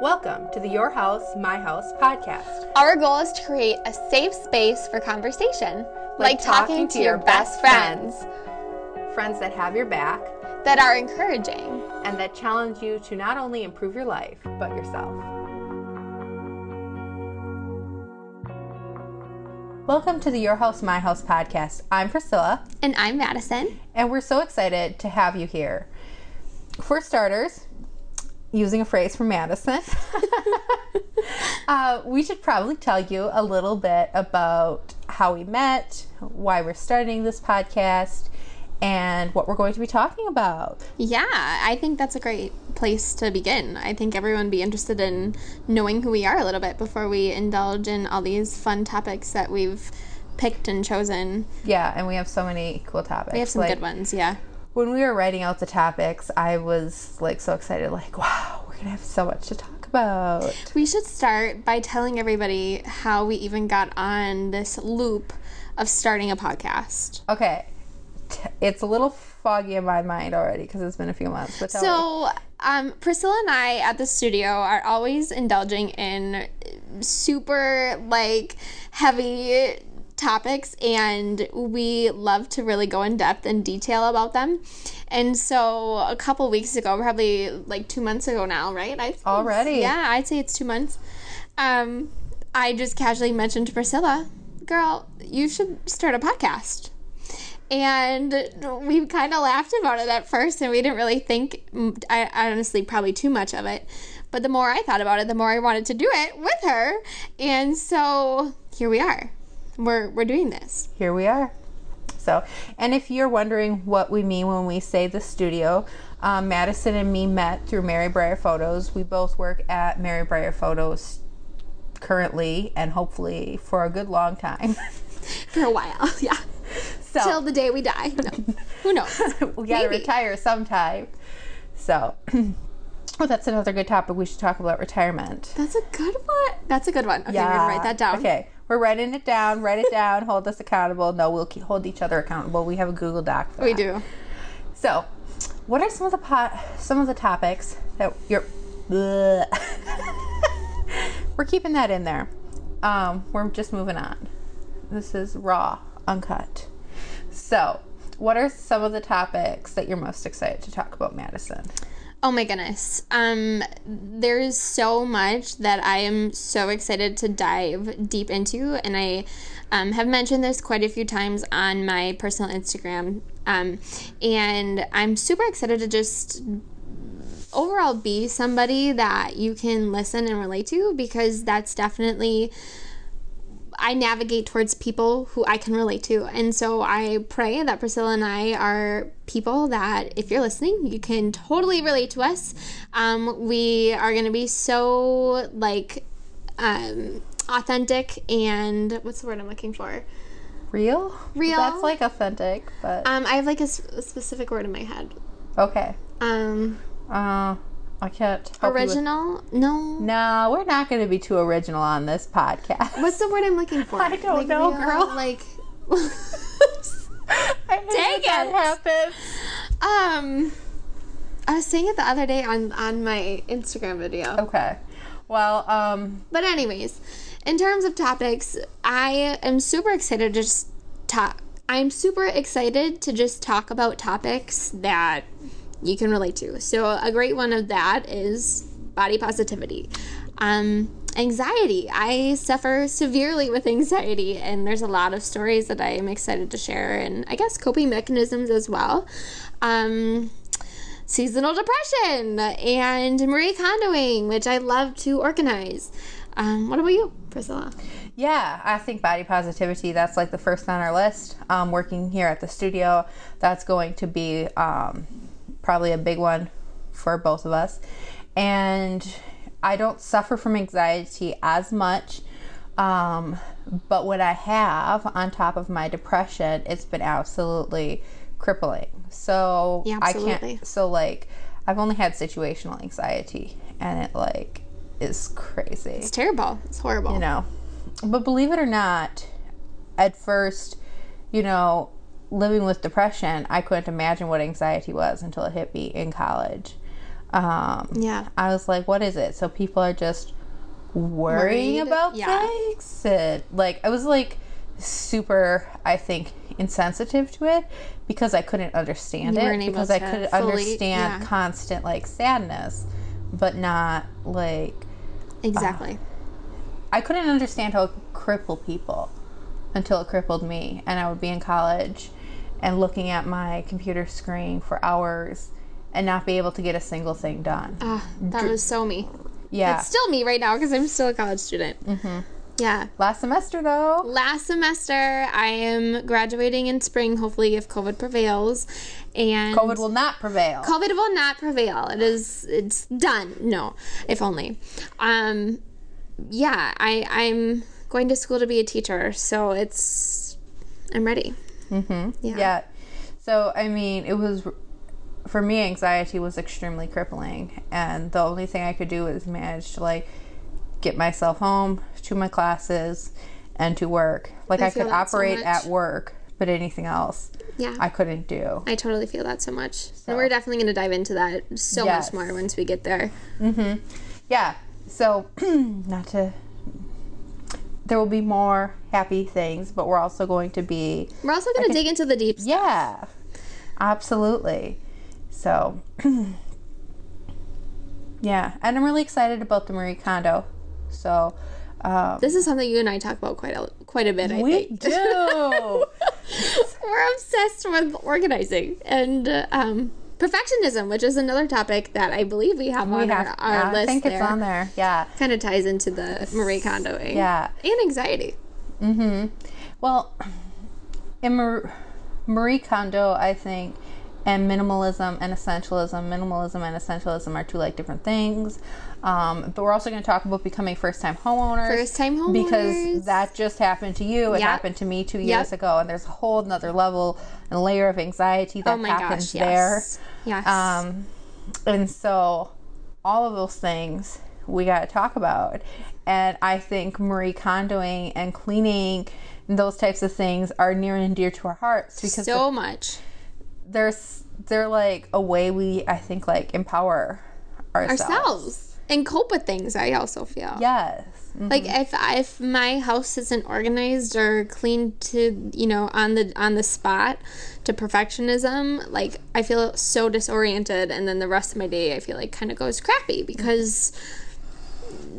Welcome to the Your House, My House podcast. Our goal is to create a safe space for conversation, like, talking, to your best friends Friends that have your back that are encouraging. and that challenge you to not only improve your life, but yourself. Welcome to the Your House, My House podcast. I'm Priscilla, And I'm Madison. and we're so excited to have you here. For starters, using a phrase from Madison, uh, we should probably tell you a little bit about how we met, why we're starting this podcast, and what we're going to be talking about. Yeah, I think that's a great place to begin. I think everyone would be interested in knowing who we are a little bit before we indulge in all these fun topics that we've picked and chosen. Yeah, and we have so many cool topics. We have some Like, good ones, yeah. When we were writing out the topics, I was like so excited, like, wow, we're gonna have so much to talk about. We should start by telling everybody how we even got on this loop of starting a podcast. Okay, it's a little foggy in my mind already because it's been a few months. But. So, um, Priscilla and I at the studio are always indulging in super like heavy topics and we love to really go in depth and detail about them. And so a couple weeks ago, probably like 2 months ago now, right? I Already? Yeah, I'd say it's 2 months. Um I just casually mentioned to Priscilla, "Girl, you should start a podcast." and we kind of laughed about it at first and we didn't really think I, honestly probably too much of it but the more i thought about it the more i wanted to do it with her and so here we are we're, we're doing this here we are. So, and if you're wondering what we mean when we say the studio, um, Madison and me met through Mary Briar Photos. We both work at Mary Briar Photos currently and hopefully for a good long time. for a while yeah So, till the day we die no who knows we gotta Maybe. retire sometime. So, oh, that's another good topic. We should talk about retirement. that's a good one that's a good one okay we're gonna write that down Okay, we're writing it down. Write it down. hold us accountable. No, we'll keep, hold each other accountable. We have a Google Doc. We that. do So, what are some of the pot, some of the topics that you're? We're keeping that in there. Um, we're just moving on. This is raw, uncut. So, what are some of the topics that you're most excited to talk about, Madison? Oh my goodness. Um there's so much that I am so excited to dive deep into and I um, have mentioned this quite a few times on my personal Instagram. Um, and I'm super excited to just overall be somebody that you can listen and relate to because that's definitely I navigate towards people who I can relate to. And so I pray that Priscilla and I are people that, if you're listening, you can totally relate to us. Um, we are going to be so, like, um, authentic and what's the word I'm looking for? Real? Real. That's like authentic, but Um, I have like a specific word in my head. okay. Um, Uh, I can't. help you with- original? No. No, we're not going to be too original on this podcast. What's the word I'm looking for? I don't Like, know, girl. Like. I hate Dang it. Um, I was saying it the other day on on my Instagram video. Okay. Well, um, But anyways, in terms of topics, I am super excited to just talk. I'm super excited to just talk about topics that you can relate to. So a great one of that is body positivity. Um, anxiety. I suffer severely with anxiety, and there's a lot of stories that I am excited to share, and I guess coping mechanisms as well. Um, seasonal depression and Marie Kondoing, which I love to organize. Um, what about you, Priscilla? yeah, I think body positivity, that's like the first on our list. Um, working here at the studio, that's going to be um, probably a big one for both of us. And I don't suffer from anxiety as much. Um, but what I have on top of my depression, it's been absolutely crippling. So Yeah, I can't. So like, I've only had situational anxiety, and it like is crazy. It's terrible. It's horrible. you know, but believe it or not, at first, you know, living with depression, I couldn't imagine what anxiety was until it hit me in college. Um, Yeah. I was like, what is it? So people are just worrying Worried? about Yeah. things. And, like, I was like super, I think, insensitive to it because I couldn't understand You it. able Because I to could fully- understand yeah. constant, like, sadness, but not like. Exactly. I couldn't understand how it could cripple people until it crippled me. And I would be in college and looking at my computer screen for hours and not be able to get a single thing done. Ah, that was so me. yeah. It's still me right now because I'm still a college student. Mm-hmm. Yeah. Last semester, though. Last semester, I am graduating in spring, hopefully, if COVID prevails. And COVID will not prevail. COVID will not prevail. It is it's done. No, if only. Um yeah, I I'm going to school to be a teacher, so it's I'm ready. Hmm Yeah. Yeah. So, I mean, it was, for me, anxiety was extremely crippling. And the only thing I could do was manage to, like, get myself home to my classes and to work. Like, I I, could that so operate at work, but anything else Yeah. I couldn't do. I totally feel that so much. And we're definitely going to dive into that so Yes. much more once we get there. Yeah. So, not to. There will be more happy things, but we're also going to be We're also going to dig into the deep stuff. Yeah, absolutely. So, yeah, and I'm really excited about the Marie Kondo. So, um, This is something you and I talk about quite a quite a bit, I we think. do. We're obsessed with organizing and uh, um, perfectionism, which is another topic that I believe we have on we have. our, our yeah, list I think there. it's on there. Yeah. Kind of ties into the Marie Kondoing. Yeah. And anxiety. Mm-hmm. Well, in Mar- Marie Kondo, I think, and minimalism and essentialism. Minimalism and essentialism are two like different things. Um, but we're also going to talk about becoming first-time homeowners. First-time homeowners. because that just happened to you. It Yep. happened to me two Yep. years ago, and there's a whole another level and layer of anxiety that Oh my happens gosh, there. yes. Yes. Um, and so all of those things we got to talk about. And I think Marie Kondoing and cleaning and those types of things are near and dear to our hearts because so much. there's they're like a way we I think like empower ourselves. Ourselves. And cope with things, I also feel. Yes. Mhm. Like if if my house isn't organized or clean to you know on the on the spot to perfectionism, like I feel so disoriented, and then the rest of my day I feel like kind of goes crappy because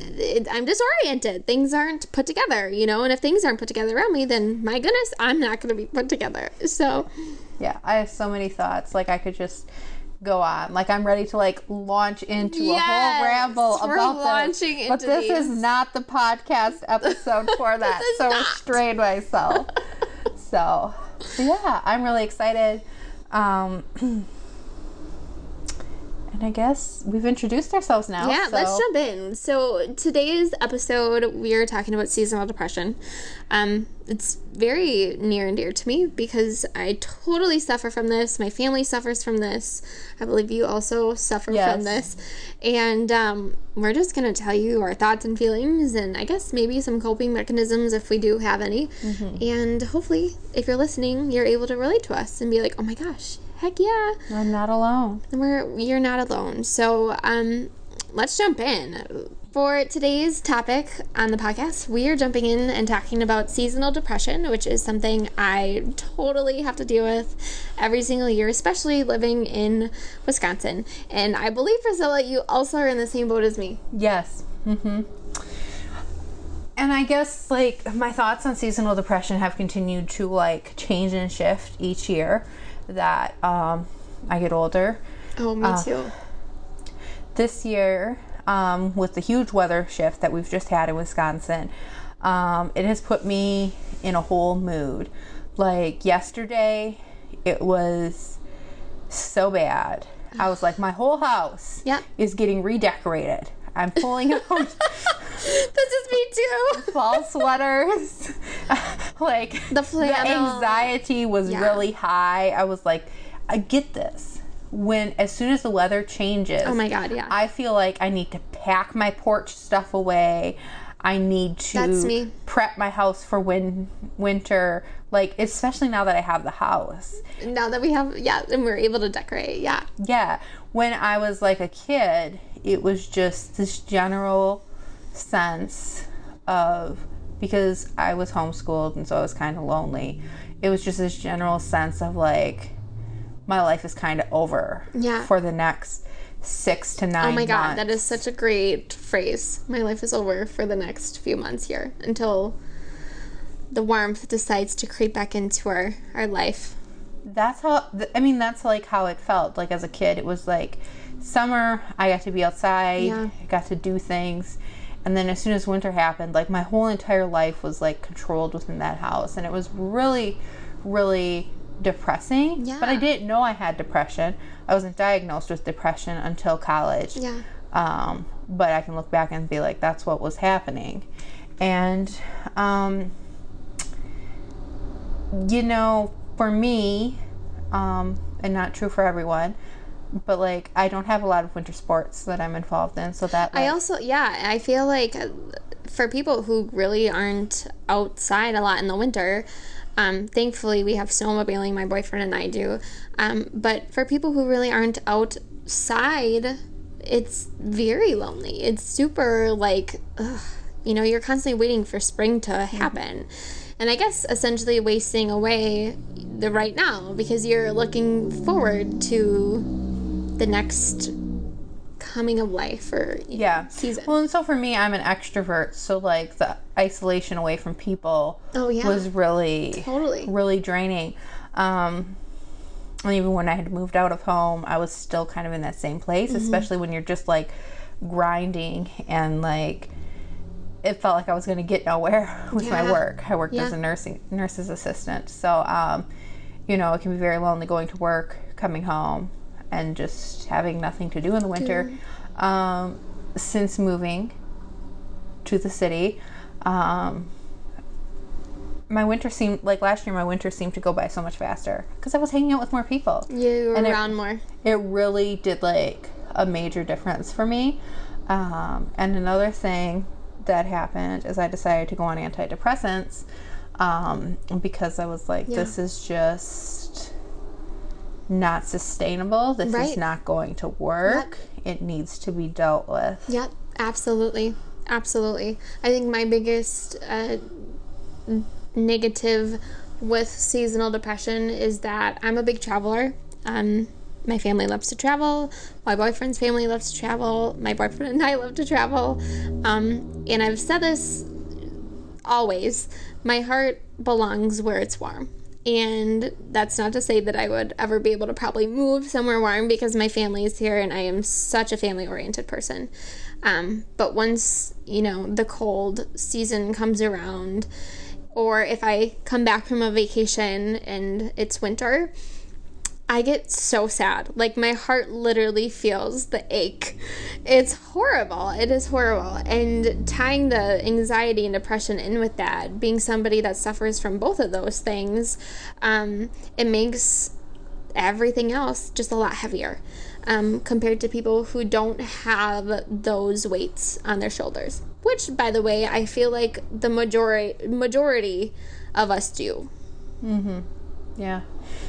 it, I'm disoriented. Things aren't put together, you know, and if things aren't put together around me, then my goodness, I'm not going to be put together. So Yeah, I have so many thoughts. Like I could just go on. Like I'm ready to like launch into a whole ramble we're about launching this. But into this is not the podcast episode for that. so not. restrain myself. so yeah, I'm really excited. Um and I guess we've introduced ourselves now. Yeah, so- let's jump in. So today's episode, we are talking about seasonal depression. Um, it's very near and dear to me because I totally suffer from this. My family suffers from this. I believe you also suffer Yes. from this. And um, we're just going to tell you our thoughts and feelings, and I guess maybe some coping mechanisms if we do have any. And hopefully, if you're listening, you're able to relate to us and be like, oh my gosh, heck yeah I'm not alone. we're you're not alone. So um, let's jump in. For today's topic on the podcast, we are jumping in and talking about seasonal depression, which is something I totally have to deal with every single year, especially living in Wisconsin. And I believe, Priscilla, you also are in the same boat as me. Yes. Mm-hmm. And I guess like my thoughts on seasonal depression have continued to like change and shift each year that um, I get older. Oh, me too. This year, um, with the huge weather shift that we've just had in Wisconsin, um, it has put me in a whole mood. Like yesterday, it was so bad. I was like, my whole house Yep. is getting redecorated. I'm pulling out this is me too. fall sweaters. like The flannel. anxiety was Yeah. really high. I was like, I get this. When as soon as the weather changes, Oh my God, yeah. I feel like I need to pack my porch stuff away. I need to That's me. prep my house for win- winter. Like especially now that I have the house. Now that we have, yeah, and we're able to decorate, yeah. Yeah, when I was like a kid, it was just this general sense of because I was homeschooled and so I was kind of lonely. It was just this general sense of like my life is kind of over Yeah. for the next six to oh nine. Oh my god, months. that is such a great phrase. My life is over for the next few months here until the warmth decides to creep back into our, our life. That's how i mean that's like how it felt like as a kid it was like summer i got to be outside Yeah. i got to do things and then as soon as winter happened like my whole entire life was like controlled within that house and it was really really depressing Yeah. but i didn't know i had depression i wasn't diagnosed with depression until college Yeah. um, but I can look back and be like, that's what was happening. And, um, you know, for me, um, and not true for everyone, but like I don't have a lot of winter sports that I'm involved in, so that I also, yeah, I feel like uh, for people who really aren't outside a lot in the winter, um, thankfully we have snowmobiling, my boyfriend and I do. Um, but for people who really aren't outside, it's very lonely. It's super like, ugh, you know, you're constantly waiting for spring to happen. And I guess essentially wasting away the right now because you're looking forward to the next coming of life or yeah. season. Well, and so for me, I'm an extrovert, so like the isolation away from people Oh, yeah. was really Totally. really draining. Um, and even when I had moved out of home, I was still kind of in that same place, Mm-hmm. especially when you're just like grinding and like it felt like I was going to get nowhere with my work. I worked as a nursing nurse's assistant, so um, you know it can be very lonely going to work, coming home, and just having nothing to do in the winter. Um, since moving to the city, um, my winter seemed like last year. My winter seemed to go by so much faster because I was hanging out with more people. You were And it- around more. It really did like a major difference for me. Um, and another thing that happened is I decided to go on antidepressants um, because I was like, Yeah. this is just not sustainable. This Right. is not going to work. It needs to be dealt with. Yep, absolutely. Absolutely. I think my biggest uh, negative with seasonal depression is that I'm a big traveler. Um, my family loves to travel. My boyfriend's family loves to travel. My boyfriend and I love to travel. Um, and I've said this always my heart belongs where it's warm. And that's not to say that I would ever be able to probably move somewhere warm because my family is here and I am such a family oriented person. Um, but once, you know, the cold season comes around, or if I come back from a vacation and it's winter, I get so sad. Like my heart literally feels the ache. It's horrible. It is horrible. And tying the anxiety and depression in with that, being somebody that suffers from both of those things, um, it makes everything else just a lot heavier um, compared to people who don't have those weights on their shoulders. Which, by the way, I feel like the majority majority of us do. Mm-hmm. Yeah.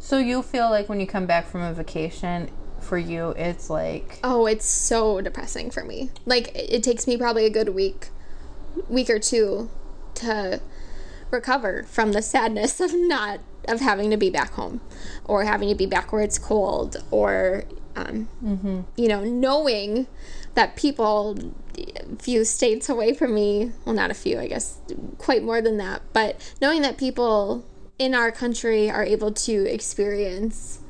So you feel like when you come back from a vacation, for you, it's like Oh, it's so depressing for me. Like it it takes me probably a good week, week or two, to recover from the sadness of not of having to be back home, or having to be back where it's cold, or um, you know, knowing that people a few states away from me, well, not a few, I guess, quite more than that, but knowing that people in our country are able to experience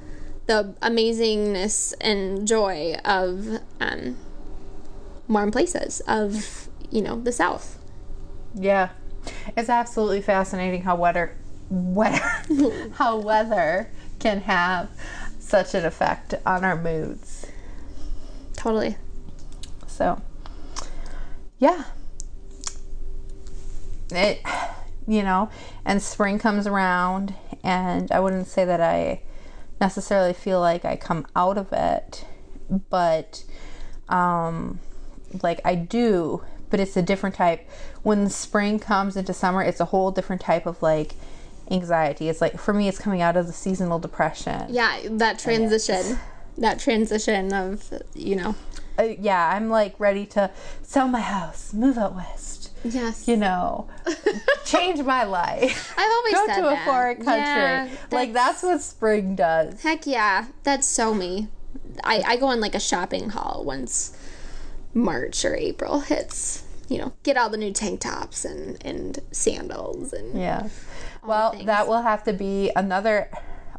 the amazingness and joy of um, warm places of you know the south. Yeah, it's absolutely fascinating how weather, weather, how weather can have such an effect on our moods. totally. So, yeah, it, you know, and spring comes around, and I wouldn't say that I necessarily feel like I come out of it, but, um, like I do, but it's a different type. When spring comes into summer, it's a whole different type of like anxiety. It's like for me, it's coming out of the seasonal depression. yeah that transition that transition of you know. Uh, yeah, I'm like ready to sell my house, move out west. Yes. You know, change my life. I've always Go said to a foreign country. Yeah, like that's what spring does. Heck yeah, that's so me. I, I go on like a shopping haul once March or April hits. You know, get all the new tank tops and, and sandals and Yeah. Well, that will have to be another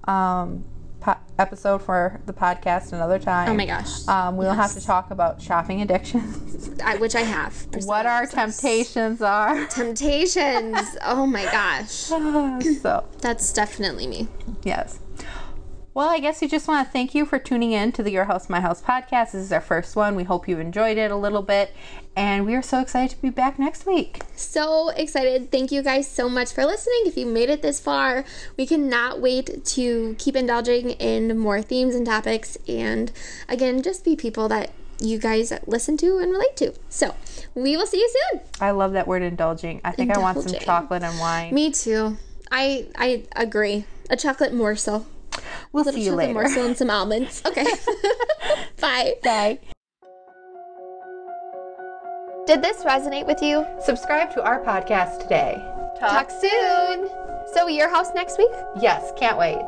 um, po- episode for the podcast another time. oh my gosh, Um, we'll have to talk about shopping addictions, I, which I have. what our temptations are. temptations? oh my gosh, so, that's definitely me. yes. Well, I guess we just want to thank you for tuning in to the Your House, My House podcast. This is our first one. We hope you've enjoyed it a little bit. And we are so excited to be back next week. so excited. Thank you guys so much for listening. If you made it this far, we cannot wait to keep indulging in more themes and topics and again, just be people that you guys listen to and relate to. So, we will see you soon. I love that word indulging. I think I want some chocolate and wine. Me too. I I agree. A chocolate morsel. We'll Little see you chocolate later. morsel and some almonds. Okay. Bye. Bye. Did this resonate with you? Subscribe to our podcast today. Talk soon. So, your house next week? Yes, can't wait.